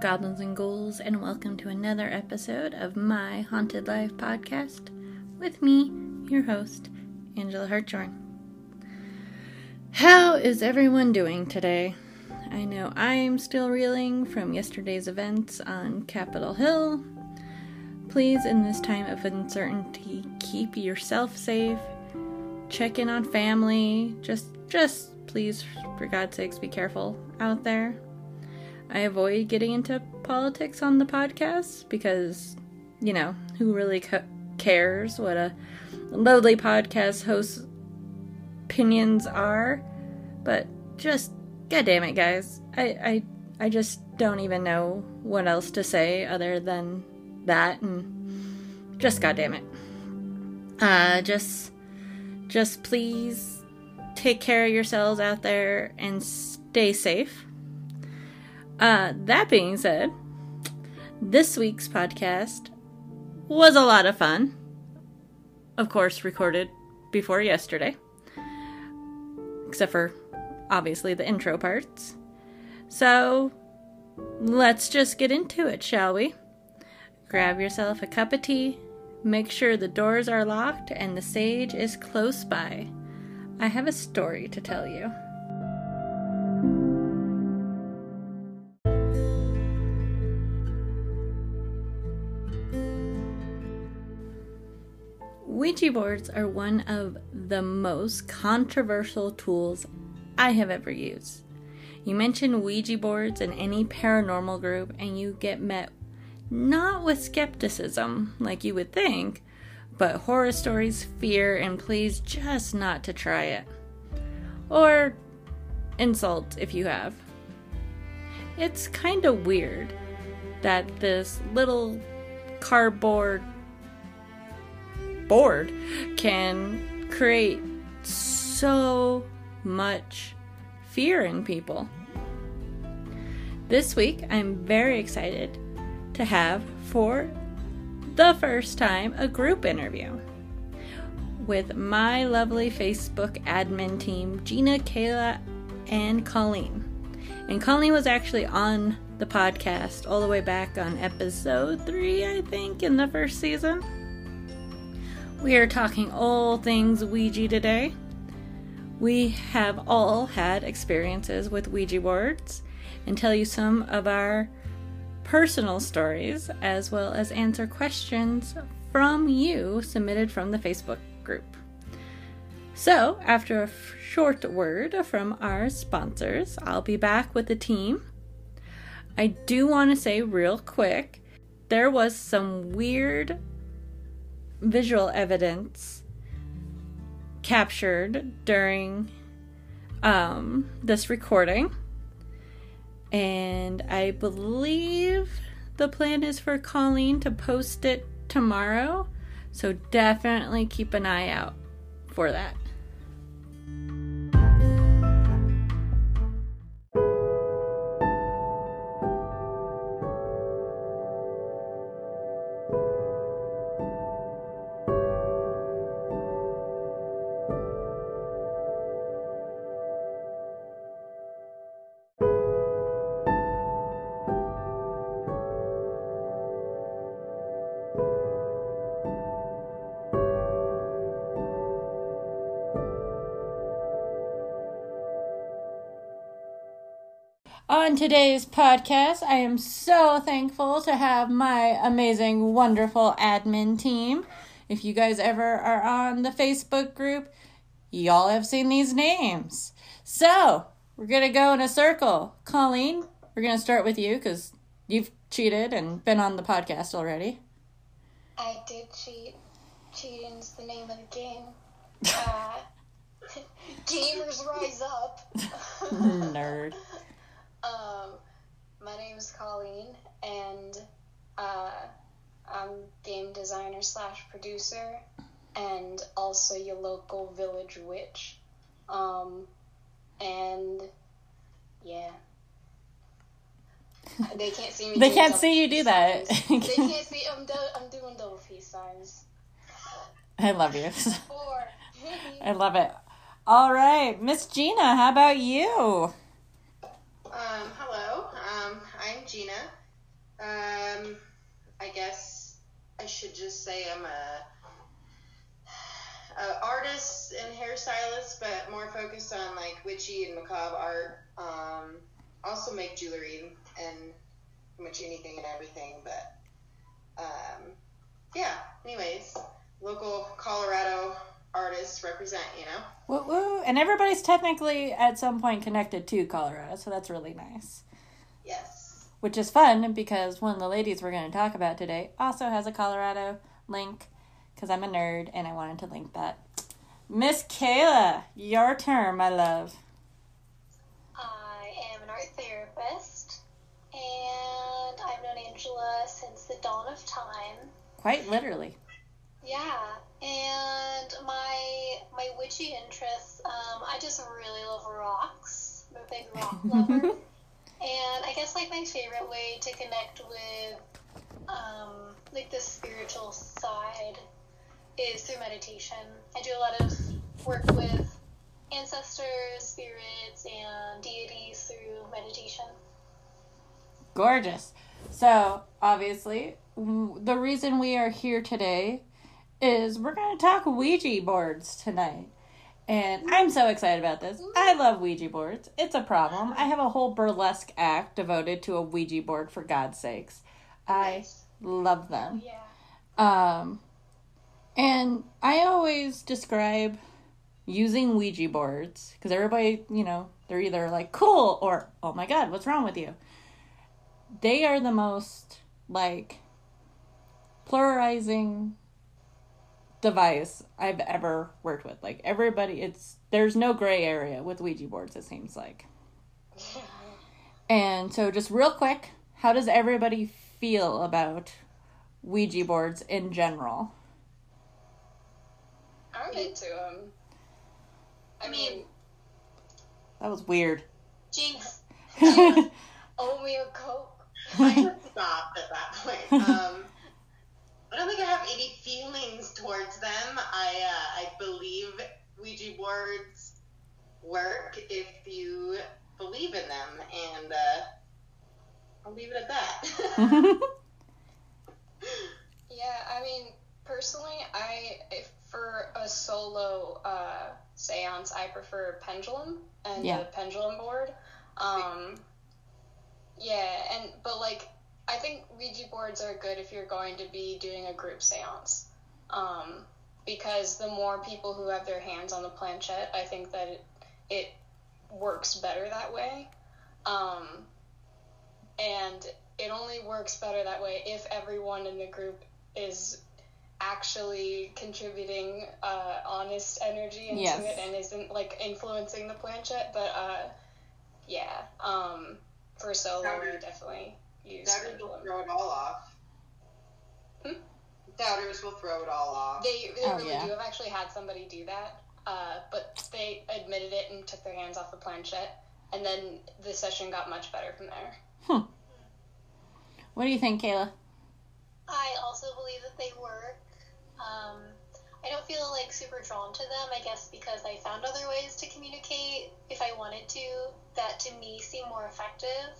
Goblins and ghouls, and welcome to another episode of my Haunted Life podcast with me, your host, Angela Hartshorn. How is everyone doing today? I know I'm still reeling from yesterday's events on Capitol Hill. Please, in this time of uncertainty, keep yourself safe. Check in on family. Just, just please, for God's sakes, be careful out there. I avoid getting into politics on the podcast because, you know, who really ca- cares what a lowly podcast host's opinions are? But just, god damn it, guys. I, I, I just don't even know what else to say other than that, and just god damn it. Uh, just, just please take care of yourselves out there and stay safe. Uh, that being said, this week's podcast was a lot of fun. Of course, recorded before yesterday, except for obviously the intro parts. So, let's just get into it, shall we? Grab yourself a cup of tea, make sure the doors are locked and the sage is close by. I have a story to tell you. Ouija boards are one of the most controversial tools I have ever used. You mention Ouija boards in any paranormal group, and you get met not with skepticism like you would think, but horror stories, fear, and pleas just not to try it. Or insult if you have. It's kind of weird that this little cardboard board can create so much fear in people. This week, I'm very excited to have, for the first time, a group interview with my lovely Facebook admin team, Gina, Kayla, and Colleen. And Colleen was actually on the podcast all the way back on episode three, I think, in the first season. We are talking all things Ouija today. We have all had experiences with Ouija boards and tell you some of our personal stories as well as answer questions from you submitted from the Facebook group. So, after a short word from our sponsors, I'll be back with the team. I do want to say real quick there was some weird visual evidence captured during um, this recording. And I believe the plan is for Colleen to post it tomorrow. So definitely keep an eye out for that. On today's podcast, I am so thankful to have my amazing, wonderful admin team. If you guys ever are on the Facebook group, y'all have seen these names. So, we're going to go in a circle. Colleen, we're going to start with you because you've cheated and been on the podcast already. I did cheat. Cheating's the name of the game. Uh, gamers rise up. Nerd. Um, my name is Colleen, and uh, I'm game designer slash producer, and also your local village witch. Um, and yeah, they can't see me. They can't see you do that. they can't see. I'm, do- I'm doing double peace signs. I love you. I love it. All right, Miss Gina, how about you? Um, hello, um, I'm Gina. Um, I guess I should just say I'm a, a artist and hairstylist, but more focused on like witchy and macabre art. Um, also make jewelry and pretty much anything and everything, but um, yeah. Anyways, local Colorado artists represent, you know. Woo woo! And everybody's technically at some point connected to Colorado, so that's really nice. Yes. Which is fun because one of the ladies we're going to talk about today also has a Colorado link because I'm a nerd and I wanted to link that. Miss Kayla, your turn, my love. I am an art therapist, and I've known Angela since the dawn of time. Quite literally. Yeah, and my my witchy interests, um, I just really love rocks. I'm a big rock lover. and I guess like my favorite way to connect with um, like the spiritual side is through meditation. I do a lot of work with ancestors, spirits, and deities through meditation. Gorgeous. So, obviously, w- the reason we are here today is we're going to talk Ouija boards tonight. And I'm so excited about this. I love Ouija boards. It's a problem. I have a whole burlesque act devoted to a Ouija board, for God's sakes. I Nice. love them. Yeah. Um, and I always describe using Ouija boards because everybody, you know, they're either like cool or oh my god, what's wrong with you? They are the most like pluralizing device I've ever worked with. Like everybody, it's there's no gray area with Ouija boards. It seems like. And so, just real quick, how does everybody feel about Ouija boards in general? I'm into them. I mean, That was weird. Jinx. Owe me a coke. I had stopped at that point. Um, I don't think I have any feelings towards them. I uh, I believe Ouija boards work if you believe in them, and uh, I'll leave it at that. yeah, I mean, personally, I if for a solo uh, seance, I prefer pendulum and Yeah. the pendulum board. Um, yeah, and but like I think Ouija boards are good if you're going to be doing a group seance, um, because the more people who have their hands on the planchette, I think that it, it works better that way. Um, and it only works better that way if everyone in the group is actually contributing uh, honest energy into Yes. it and isn't like influencing the planchette. But uh, yeah, um, for solo, we definitely use Doubters will throw it all off. Hmm? Doubters will throw it all off. They, they Oh, really yeah. do. I've actually had somebody do that, uh, but they admitted it and took their hands off the planchette, and then the session got much better from there. What do you think, Kayla? I also believe that they work. Um, I don't feel like super drawn to them, I guess, because I found other ways to communicate if I wanted to that to me seem more effective.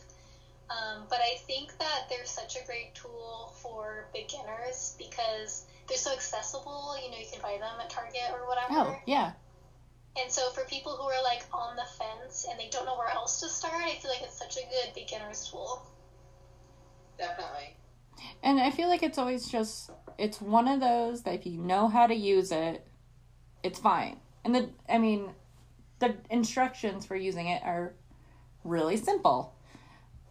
Um, but I think that they're such a great tool for beginners because they're so accessible. You know, you can buy them at Target or whatever. Oh, yeah. And so for people who are like on the fence and they don't know where else to start, I feel like it's such a good beginner's tool. Definitely. And I feel like it's always just it's one of those that if you know how to use it, it's fine. And the I mean, the instructions for using it are really simple.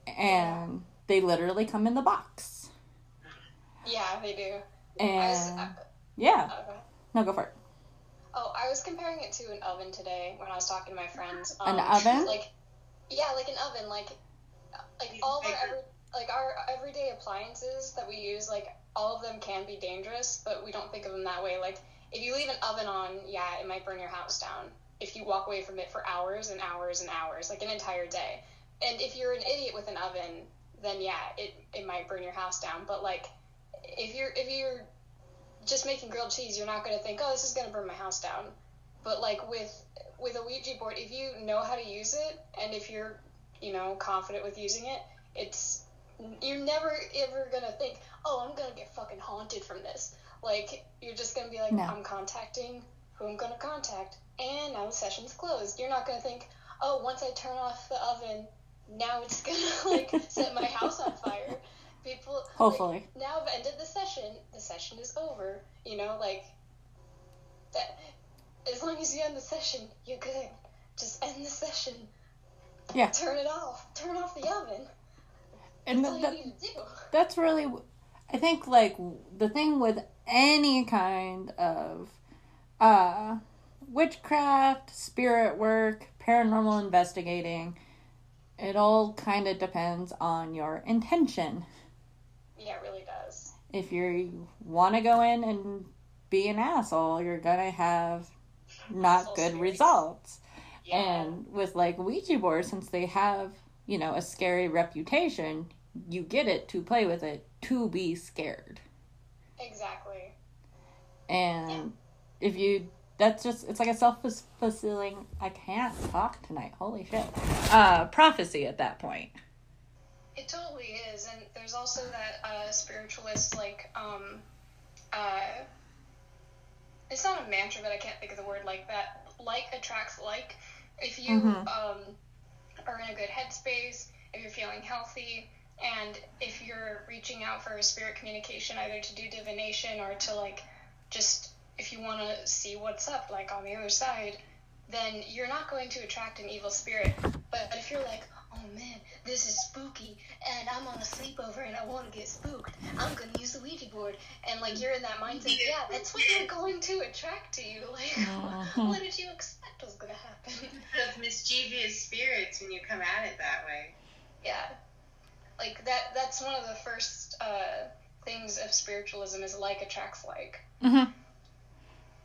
And they literally come in the box. Yeah, they do. I was, And uh, yeah, okay. no go for it. Oh, I was comparing it to an oven today when I was talking to my friends. An Um, oven? Like, yeah, like an oven. Like, like all our every, like our everyday appliances that we use, like all of them can be dangerous, but we don't think of them that way. Like, if you leave an oven on, yeah, it might burn your house down. If you walk away from it for hours and hours and hours, like an entire day. And if you're an idiot with an oven, then yeah, it it might burn your house down. But like, if you're if you're just making grilled cheese, you're not going to think, oh, this is going to burn my house down. But like with with a Ouija board, if you know how to use it and if you're you know confident with using it, it's you're never ever gonna think, oh, I'm gonna get fucking haunted from this. Like, you're just gonna be like, No. I'm contacting who I'm gonna contact, and now the session's closed. You're not gonna think, oh, once I turn off the oven, now it's gonna like set my house on fire. People like, Hopefully. now I've ended the session. The session is over. You know, like that. As long as you end the session, you're good. Just end the session. Yeah. Turn it off. Turn off the oven. And That's all that, you need to do. that's really i think like the thing with any kind of uh witchcraft spirit work paranormal investigating it all kind of depends on your intention Yeah, it really does. if you want to go in and be an asshole you're gonna have not Asshole good spirits. results Yeah. and with like Ouija boards, since they have, you know, a scary reputation, you get it to play with it to be scared. exactly. And if you, that's just, it's like a self fulfilling, I can't talk tonight, holy shit, uh, prophecy at that point. It totally is, and there's also that uh, spiritualist like um, uh, it's not a mantra, but I can't think of the word like that. Like attracts like. If you Mhm. um, are in a good headspace, if you're feeling healthy, and if you're reaching out for a spirit communication, either to do divination or to like just if you want to see what's up, like on the other side, then you're not going to attract an evil spirit. But if you're like, oh man, this is spooky, and I'm on a sleepover and I want to get spooked, I'm gonna use the Ouija board, and like you're in that mindset, yeah, that's what you're going to attract to you. Like, Mhm. what did you expect was gonna happen? Of mischievous spirits when you come at it that way. yeah, like that. That's one of the first uh, things of spiritualism is like attracts like. Mm-hmm.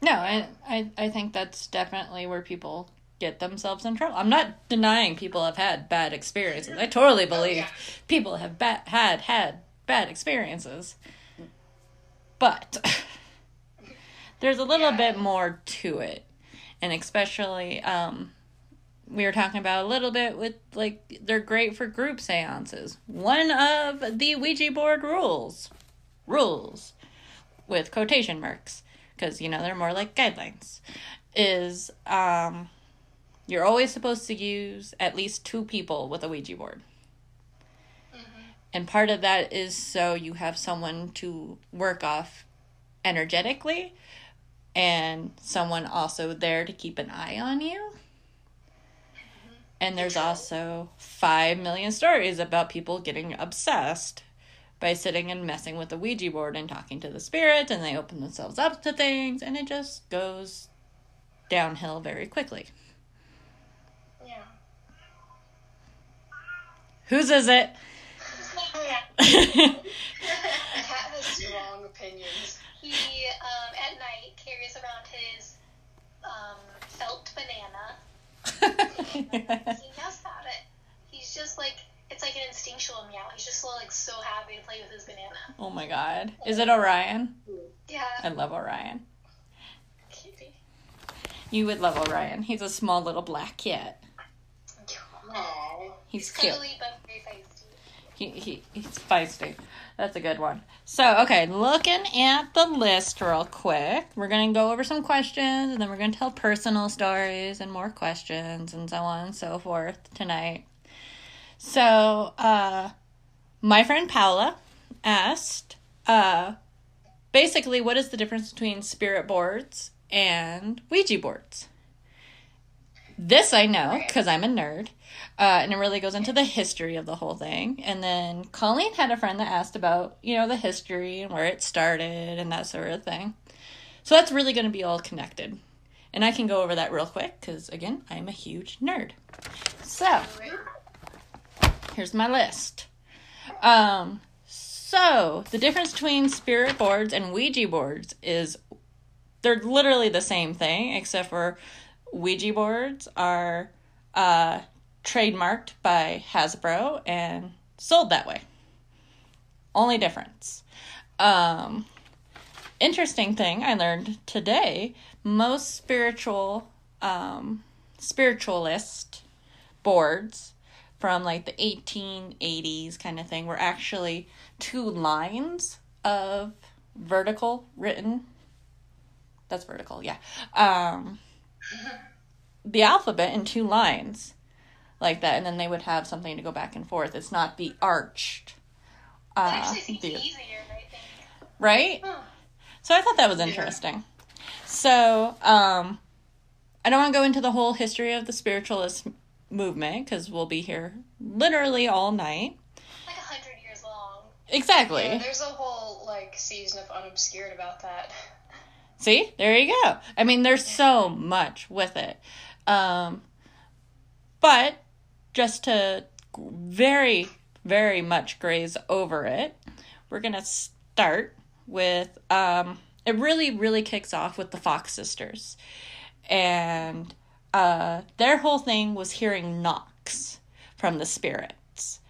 No, I, I, I think that's definitely where people get themselves in trouble. I'm not denying people have had bad experiences. I totally believe yeah. people have ba- had had bad experiences. But there's a little Yeah. bit more to it. And especially um we were talking about a little bit with like they're great for group seances. One of the Ouija board rules rules with quotation marks because you know they're more like guidelines is um you're always supposed to use at least two people with a Ouija board. And part of that is so you have someone to work off energetically and someone also there to keep an eye on you. And there's also 5 million stories about people getting obsessed by sitting and messing with the Ouija board and talking to the spirits, and they open themselves up to things, and it just goes downhill very quickly. Yeah. Whose is it? Pat has strong opinions. He, um, at night, carries around his um, felt banana. He knows about it. He's just like, it's like an instinctual meow. He's just so, like so happy to play with his banana. oh my god. Is it Orion? Yeah. I love Orion. Cutie. You would love Orion. He's a small little black cat. Aww. He's cute. Cuddly but very feisty. He, he he's feisty. That's a good one. So, okay, looking at the list real quick, we're gonna go over some questions, and then we're gonna tell personal stories and more questions, and so on and so forth tonight. So, uh, my friend Paula asked, uh, basically, what is the difference between spirit boards and Ouija boards? This I know because I'm a nerd. Uh, and it really goes into the history of the whole thing. And then Colleen had a friend that asked about, you know, the history and where it started and that sort of thing. So that's really going to be all connected. And I can go over that real quick because, again, I'm a huge nerd. So, here's my list. Um, so, the difference between spirit boards and Ouija boards is they're literally the same thing, except for Ouija boards are uh, trademarked by Hasbro and sold that way. Only difference. Um, interesting thing I learned today most spiritual um, spiritualist boards from like the 1880s kind of thing were actually two lines of vertical written. That's vertical, yeah. Um, the alphabet in two lines like that, and then they would have something to go back and forth. It's not the arched. Uh, actually seems the- easier, I think. right? Huh. So I thought that was interesting. So, um, I don't want to go into the whole history of the spiritualist movement because we'll be here literally all night. Like a hundred years long. Exactly. Yeah, there's a whole like season of unobscured about that. See, there you go. I mean, there's so much with it. Um, but just to very, very much graze over it, we're going to start with um, it really, really kicks off with the Fox sisters. And uh, their whole thing was hearing knocks from the spirits.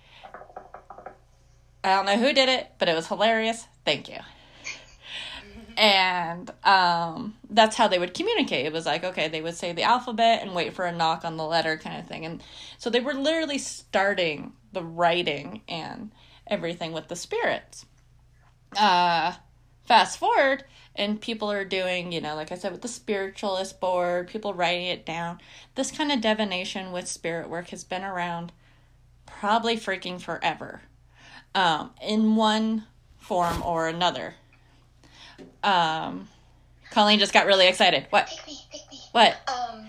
I don't know who did it, but it was hilarious. Thank you and um, that's how they would communicate. It was like, okay, they would say the alphabet and wait for a knock on the letter kind of thing. And so they were literally starting the writing and everything with the spirits. Uh, fast forward, and people are doing, you know, like I said, with the spiritualist board, people writing it down. This kind of divination with spirit work has been around probably freaking forever um, in one form or another um Colleen just got really excited. What? Pick me, pick me. What? Um,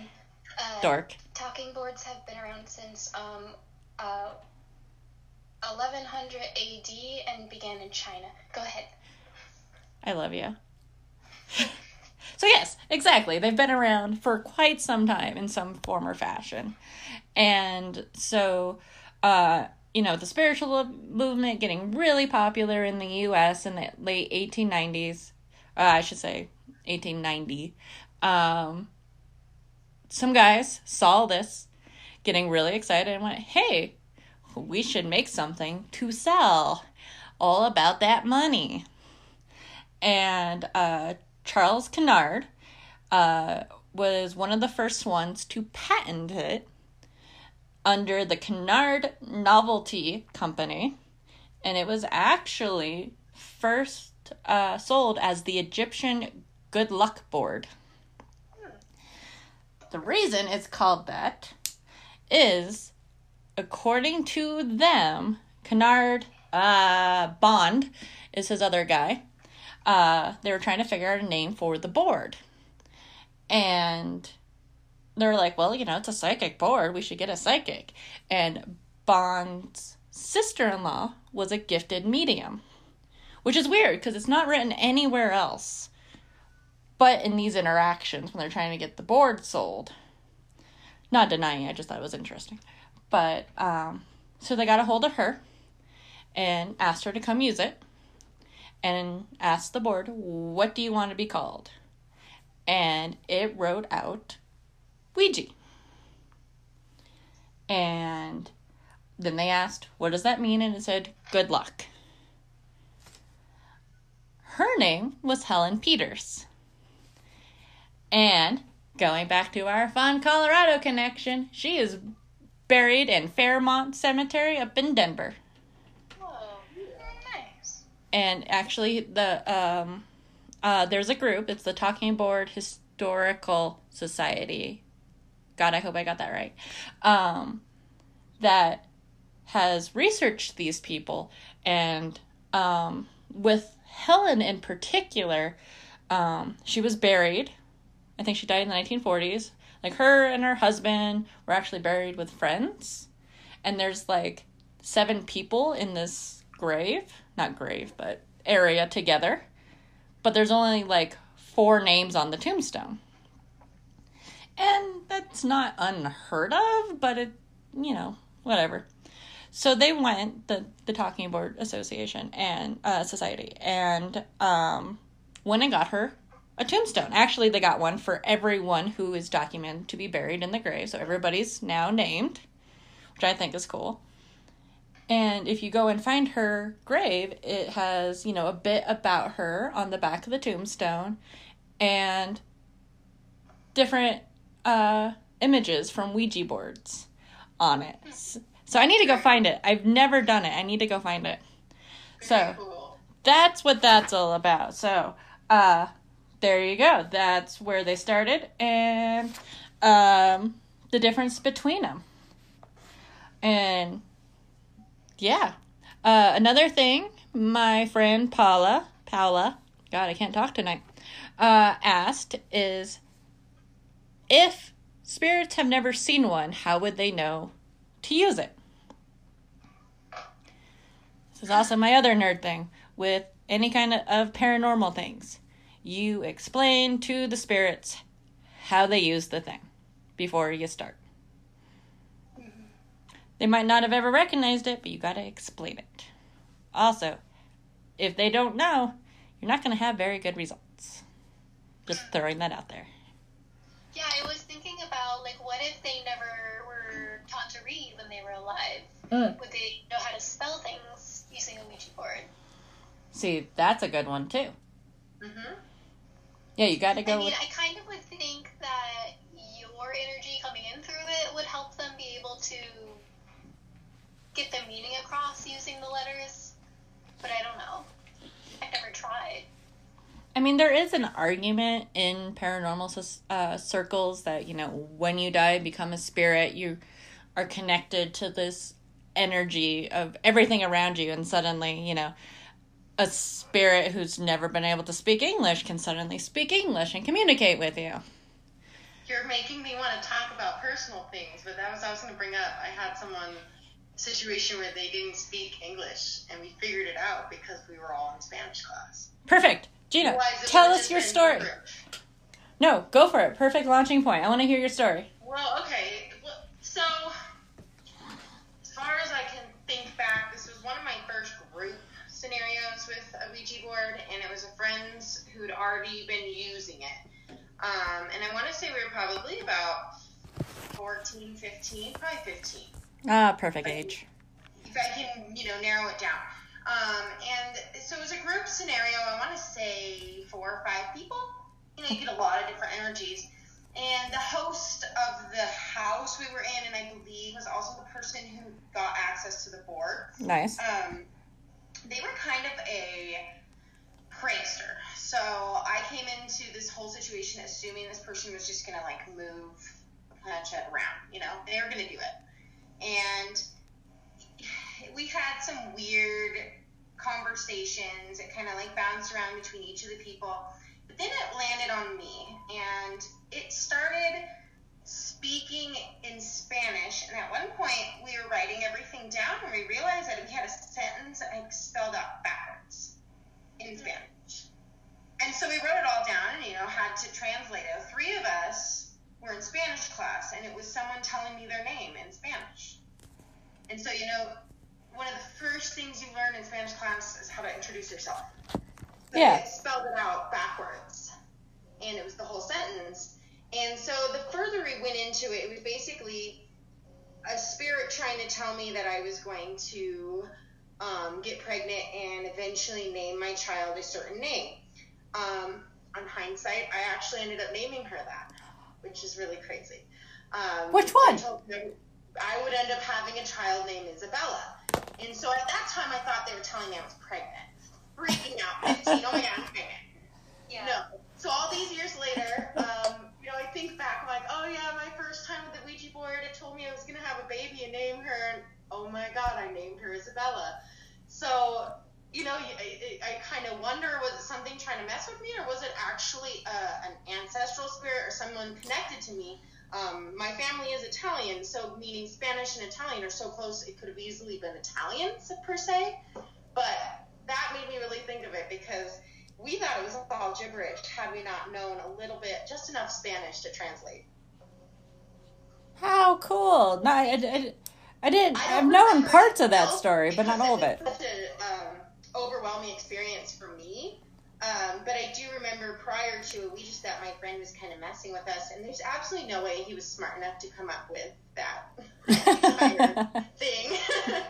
uh, Dork. Talking boards have been around since um, uh, 1100 AD and began in China. Go ahead. I love you. so yes, exactly. They've been around for quite some time in some form or fashion. And so uh you know, the spiritual movement getting really popular in the US in the late 1890s. Uh, I should say 1890. Um some guys saw this getting really excited and went, "Hey, we should make something to sell. All about that money." And uh, Charles Kennard uh, was one of the first ones to patent it under the Kennard Novelty Company, and it was actually first uh, sold as the Egyptian Good Luck Board. The reason it's called that is, according to them, Kennard uh, Bond is his other guy uh, they were trying to figure out a name for the board. And they're like, well, you know, it's a psychic board. We should get a psychic. And Bond's sister in law was a gifted medium, which is weird because it's not written anywhere else but in these interactions when they're trying to get the board sold. Not denying, I just thought it was interesting. But, um, so they got a hold of her and asked her to come use it and asked the board, What do you want to be called? And it wrote out Ouija. And then they asked, What does that mean? And it said, Good luck. Her name was Helen Peters. And going back to our fun Colorado connection, she is buried in Fairmont Cemetery up in Denver. And actually the um uh there's a group. It's the talking board historical society. God i hope i got that right. Um that has researched these people. And um with helen in particular um she was buried. I think she died in the 1940s like her and her husband were actually buried with friends. And there's like seven people in this grave not grave but area together. But there's only like four names on the tombstone. And that's not unheard of but it you know whatever. So they went the the talking board association and uh, society and um went and got her a tombstone. Actually they got one for everyone who is documented to be buried in the grave so everybody's now named which i think is cool and if you go and find her grave, it has, you know, a bit about her on the back of the tombstone and different uh, images from Ouija boards on it. So I need to go find it. I've never done it. I need to go find it. So that's what that's all about. So, uh, there you go. That's where they started and um, the difference between them. And yeah, uh, another thing, my friend Paula, Paula, God, I can't talk tonight, uh, asked is if spirits have never seen one, how would they know to use it? This is also my other nerd thing with any kind of, of paranormal things. You explain to the spirits how they use the thing before you start. They might not have ever recognized it, but you gotta explain it. Also, if they don't know, you're not gonna have very good results. Just throwing that out there. Yeah, I was thinking about like, what if they never were taught to read when they were alive? Mm. Would they know how to spell things using a Ouija board? See, that's a good one too. Mm-hmm. Yeah, you gotta I go mean, with. I kind of would think that your energy coming in through it would help them be able to get the meaning across using the letters, but I don't know. I've never tried. I mean, there is an argument in paranormal uh, circles that, you know, when you die, and become a spirit, you are connected to this energy of everything around you, and suddenly, you know, a spirit who's never been able to speak English can suddenly speak English and communicate with you. You're making me want to talk about personal things, but that was I was going to bring up. I had someone situation where they didn't speak English, and we figured it out because we were all in Spanish class. Perfect. Gina, tell us your story. No, go for it. Perfect launching point. I want to hear your story. Well, okay. So, as far as I can think back, this was one of my first group scenarios with a Ouija board, and it was a friend's who'd already been using it. Um, and I want to say we were probably about 14, 15, probably 15. Ah, perfect age. if I can, you know, narrow it down. Um, and so it was a group scenario. I want to say four or five people. You know, you get a lot of different energies. And the host of the house we were in, and I believe was also the person who got access to the board. Nice. Um, they were kind of a prankster. So I came into this whole situation assuming this person was just gonna like move the planchette around. You know, they were gonna do it, and we had some weird conversations. It kind of like bounced around between each of the people, but then it landed on me, and it started speaking in Spanish. And at one point, we were writing everything down, and we realized that we had a sentence like spelled out backwards in Spanish. And so we wrote it all down, and you know, had to translate it. Three of us were in Spanish class, and it was someone telling me their name in Spanish. And so, you know, one of the first things you learn in Spanish class is how to introduce yourself. Yeah. It spelled it out backwards, and it was the whole sentence. And so the further we went into it, it was basically a spirit trying to tell me that I was going to um, get pregnant and eventually name my child a certain name. Um, on hindsight, I actually ended up naming her that, which is really crazy. Um, Which one? I, told I would end up having a child named Isabella. And so at that time, I thought they were telling me I was pregnant. Freaking out. 15. Oh my God, I'm pregnant. Yeah. No. So all these years later, um, you know, I think back, I'm like, oh yeah, my first time with the Ouija board, it told me I was gonna have a baby and name her, and oh my God, I named her Isabella. So, you know, I, I, I kind of wonder, was it something trying to mess with me, or was it actually uh, an ancestral spirit or someone connected to me? Um, my family is Italian, so meaning Spanish and Italian are so close, it could have easily been Italians per se. But that made me really think of it because we thought it was all gibberish had we not known a little bit, just enough Spanish to translate. How cool! No, I, I, I didn't. I I've known parts of that story, but not all of it. an um, overwhelming experience for me. Um, but I do remember prior to it, we just thought my friend was kind of messing with us, and there's absolutely no way he was smart enough to come up with that thing.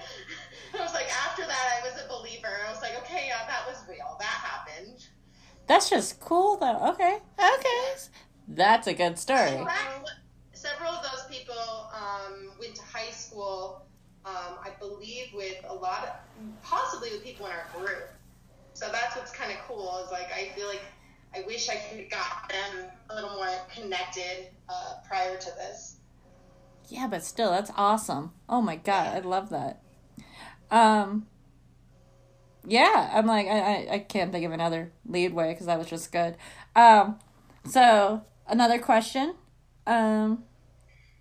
I was like, after that, I was a believer. I was like, okay, yeah, that was real. That happened. That's just cool, though. Okay, okay, that's a good story. Fact, several of those people um, went to high school um, I believe, with a lot of, possibly with people in our group. So that's what's kind of cool. Is like I feel like I wish I could have got them a little more connected uh, prior to this. Yeah, but still, that's awesome. Oh my god, I love that. Um, yeah, I'm like, I, I, I can't think of another lead way because that was just good. Um, so another question, um,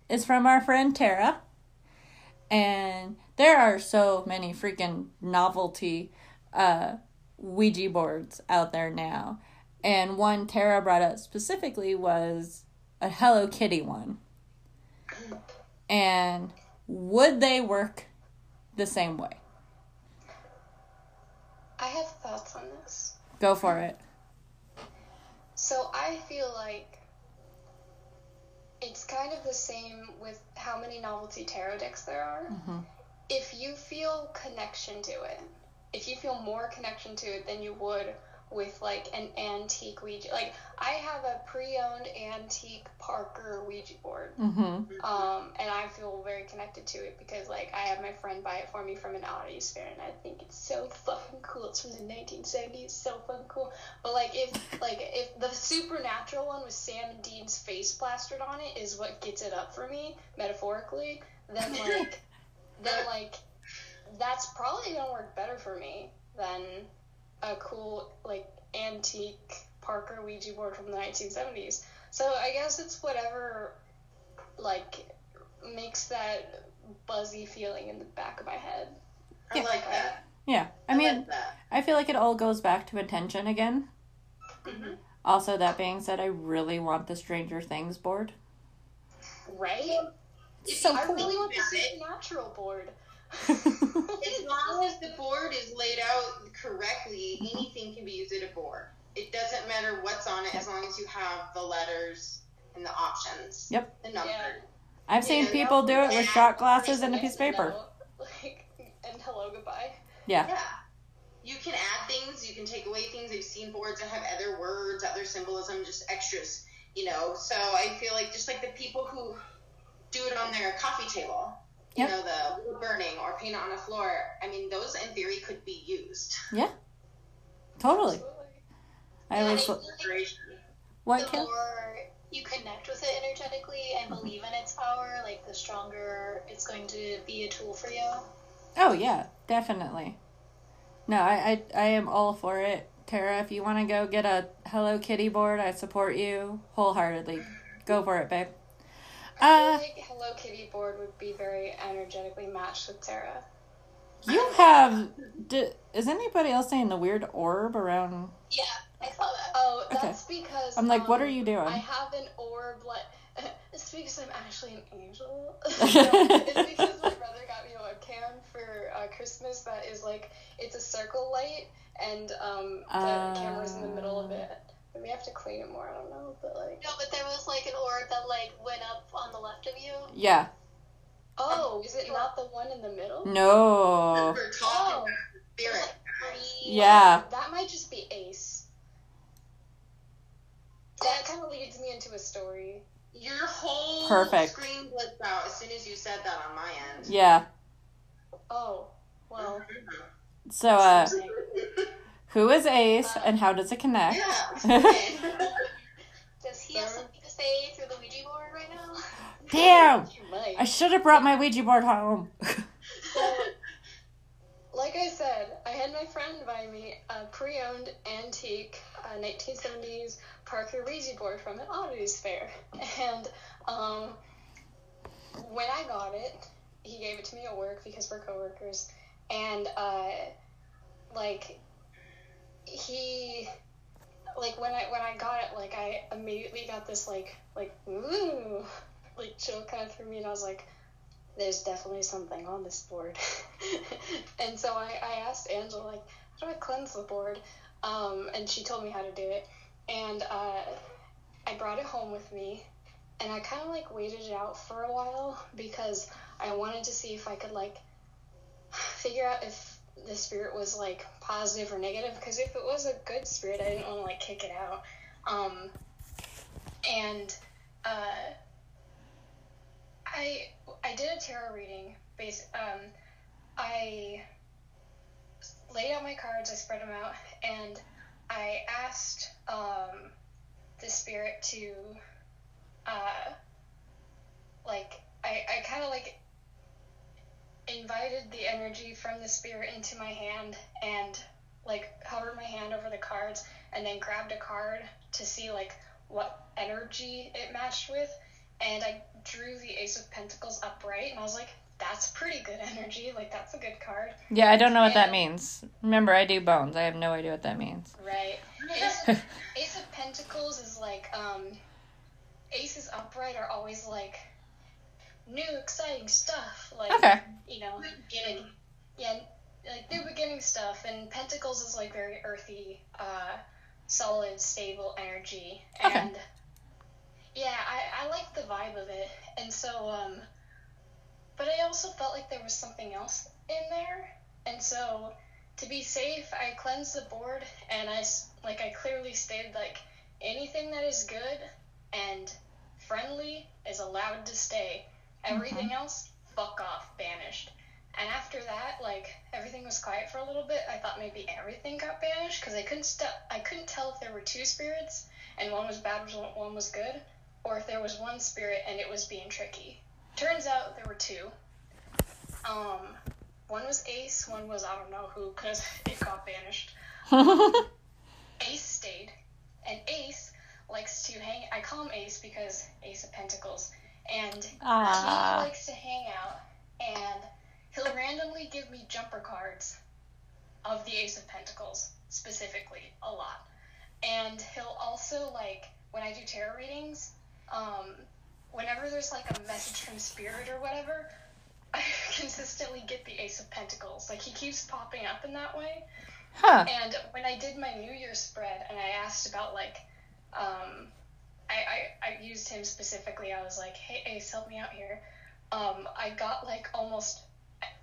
is from our friend Tara, and there are so many freaking novelty, uh, Ouija boards out there now, and one Tara brought up specifically was a Hello Kitty one. And would they work the same way? I have thoughts on this. Go for it. So I feel like it's kind of the same with how many novelty tarot decks there are. Mm-hmm. If you feel connection to it, if you feel more connection to it than you would with like an antique Ouija, like I have a pre-owned antique Parker Ouija board, Mm-hmm. um, and I feel very connected to it because like I had my friend buy it for me from an oddities fair, and I think it's so fucking cool. It's from the 1970s, so fucking cool. But like if like if the supernatural one with Sam and Dean's face plastered on it is what gets it up for me metaphorically, then like then like that's probably gonna work better for me than a cool like antique Parker Ouija board from the 1970s. So I guess it's whatever like makes that buzzy feeling in the back of my head. I Yeah. like that. Yeah. I I mean, like that. I feel like it all goes back to intention again. Mhm. Also, that being said, I really want the Stranger Things board. Right? So I cool. really want the Yeah, it- supernatural board. As long as the board is laid out correctly, anything can be used as a board. It doesn't matter what's on it as long as you have the letters and the options. Yep. The number. Yeah. I've seen Yeah, people do it with shot glasses and a piece of paper. Like, and hello, goodbye. Yeah. Yeah. You can add things, you can take away things. I've seen boards that have other words, other symbolism, just extras, you know. So I feel like just like the people who do it on their coffee table, you Yep. know, the wood burning or paint on a floor, I mean, those in theory could be used. Yeah totally. Absolutely. I And always. Like What, the Kim? more you connect with it energetically and mm-hmm. believe in its power, like the stronger it's going to be a tool for you. Oh, yeah. Definitely. No, I, I, I am all for it. Tara, if you want to go get a Hello Kitty board, I support you wholeheartedly. Go for it, babe. I Uh, feel like Hello Kitty board would be very energetically matched with Tara. you have. Is anybody else saying the weird orb around? Yeah, I saw that. Oh, Okay. that's because I'm like, what um, are you doing? I have an orb like it's because I'm actually an angel. no, it's because my brother got me a webcam for uh, Christmas that is like it's a circle light and um the Uh. camera's in the middle of it. Maybe I have to clean it more. I don't know, but like No, but there was like an orb that like went up on the left of you. Yeah. oh, is it not the one in the middle? No. We're talking Oh. about the spirit. like, Yeah. That might just be Ace. That kind of leads me into a story. Your whole Perfect. screen blitzed out as soon as you said that on my end. Yeah. Oh, well. So, uh, who is Ace and how does it connect? yeah. Does he have something to say through the Ouija board right now? Damn! I should have brought my Ouija board home. So, like I said, I had my friend buy me a pre-owned antique uh, 1970s Parker Ouija board from an oddities fair, and um, when I got it, he gave it to me at work because we're coworkers, and uh, like he like when I when I got it, like I immediately got this like like ooh like chill kind of through me, and I was like there's definitely something on this board. and so I, I asked Angela, like, how do I cleanse the board? Um, and she told me how to do it. And uh, I brought it home with me. And I kind of like waited it out for a while because I wanted to see if I could like figure out if the spirit was like positive or negative. Because if it was a good spirit, I didn't want to like kick it out. Um, and uh, I I did a tarot reading based um I laid out my cards, I spread them out, and I asked um, the spirit to, uh, like, I, I kind of like invited the energy from the spirit into my hand and like hovered my hand over the cards and then grabbed a card to see like what energy it matched with and I drew the ace of pentacles upright and I was like that's pretty good energy like that's a good card Yeah, I don't know what that means. Remember, I do bones. I have no idea what that means. right ace, ace of pentacles is like um aces upright are always like new exciting stuff like Okay. You know Beginning. yeah, like new beginning stuff, and Pentacles is like very earthy, uh, solid, stable energy, Okay. and yeah, I, I like the vibe of it, and so um, but I also felt like there was something else in there, and so to be safe, I cleansed the board, and I, like I clearly stated like anything that is good and friendly is allowed to stay. Everything else, fuck off, banished. And after that, like everything was quiet for a little bit. I thought maybe everything got banished because I couldn't st- I couldn't tell if there were two spirits and one was bad, one- one was good, or if there was one spirit and it was being tricky. Turns out there were two. Um, one was Ace, one was I don't know who because it got banished. Ace stayed, and Ace likes to hang. I call him Ace because Ace of Pentacles, and Ah. he likes to hang out, and he'll randomly give me jumper cards of the Ace of Pentacles specifically a lot, and he'll also like when I do tarot readings, um, whenever there's like a message from spirit or whatever. I consistently get the Ace of Pentacles. Like he keeps popping up in that way. huh. And when I did my New Year's spread and I asked about like, um, I, I, I used him specifically. I was like, hey Ace, help me out here. Um, I got like almost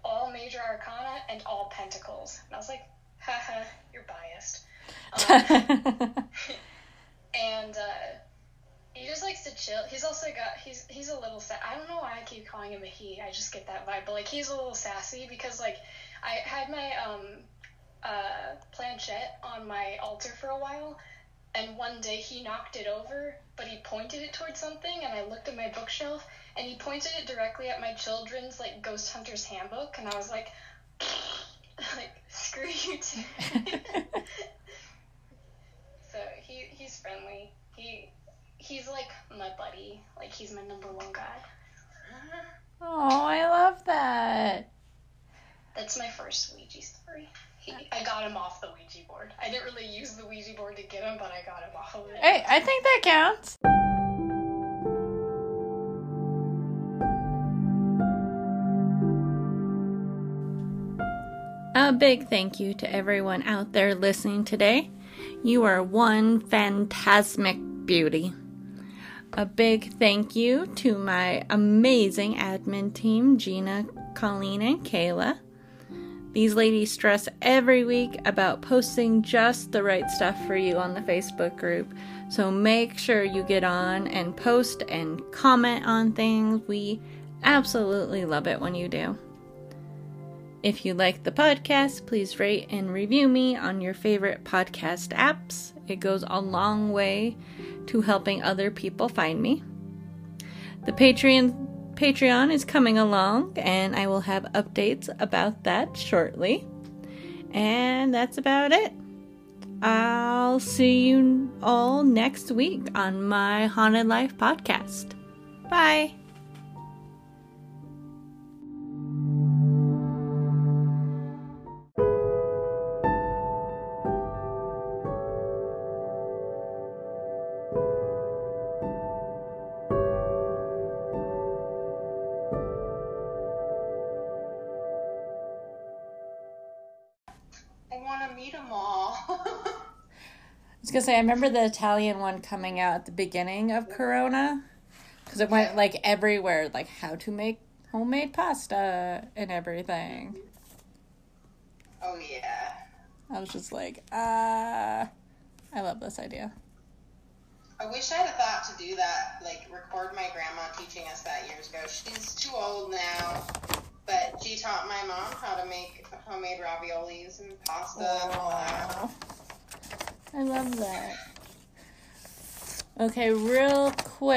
all major arcana and all pentacles. And I was like, haha, you're biased. Um, and uh, he just likes to chill. He's also got he's he's a little sa- I don't know why I keep calling him a he. I just get that vibe, but like he's a little sassy because like I had my um uh planchette on my altar for a while, and one day he knocked it over, but he pointed it towards something, and I looked at my bookshelf, and he pointed it directly at my children's like Ghost Hunter's Handbook, and I was like, like screw you so he he's friendly. He he's like my buddy. Like he's my number one guy. oh, I love that. That's my first Ouija story. He, I got him off the Ouija board. I didn't really use the Ouija board to get him, but I got him off of it. Hey, I think that counts. A big thank you to everyone out there listening today. You are one phantasmic beauty. A big thank you to my amazing admin team, Gina, Colleen, and Kayla. These ladies stress every week about posting just the right stuff for you on the Facebook group. So make sure you get on and post and comment on things. We absolutely love it when you do. If you like the podcast, please rate and review me on your favorite podcast apps. It goes a long way to helping other people find me. The Patreon Patreon is coming along and I will have updates about that shortly. And that's about it. I'll see you all next week on my Haunted Life podcast. Bye. I remember the Italian one coming out at the beginning of Corona because it went like everywhere, like how to make homemade pasta and everything. oh yeah. I was just like, uh, I love this idea. I wish I'd have thought to do that, like record my grandma teaching us that years ago. She's too old now, but she taught my mom how to make homemade raviolis and pasta and all that. I love that. Okay, real quick.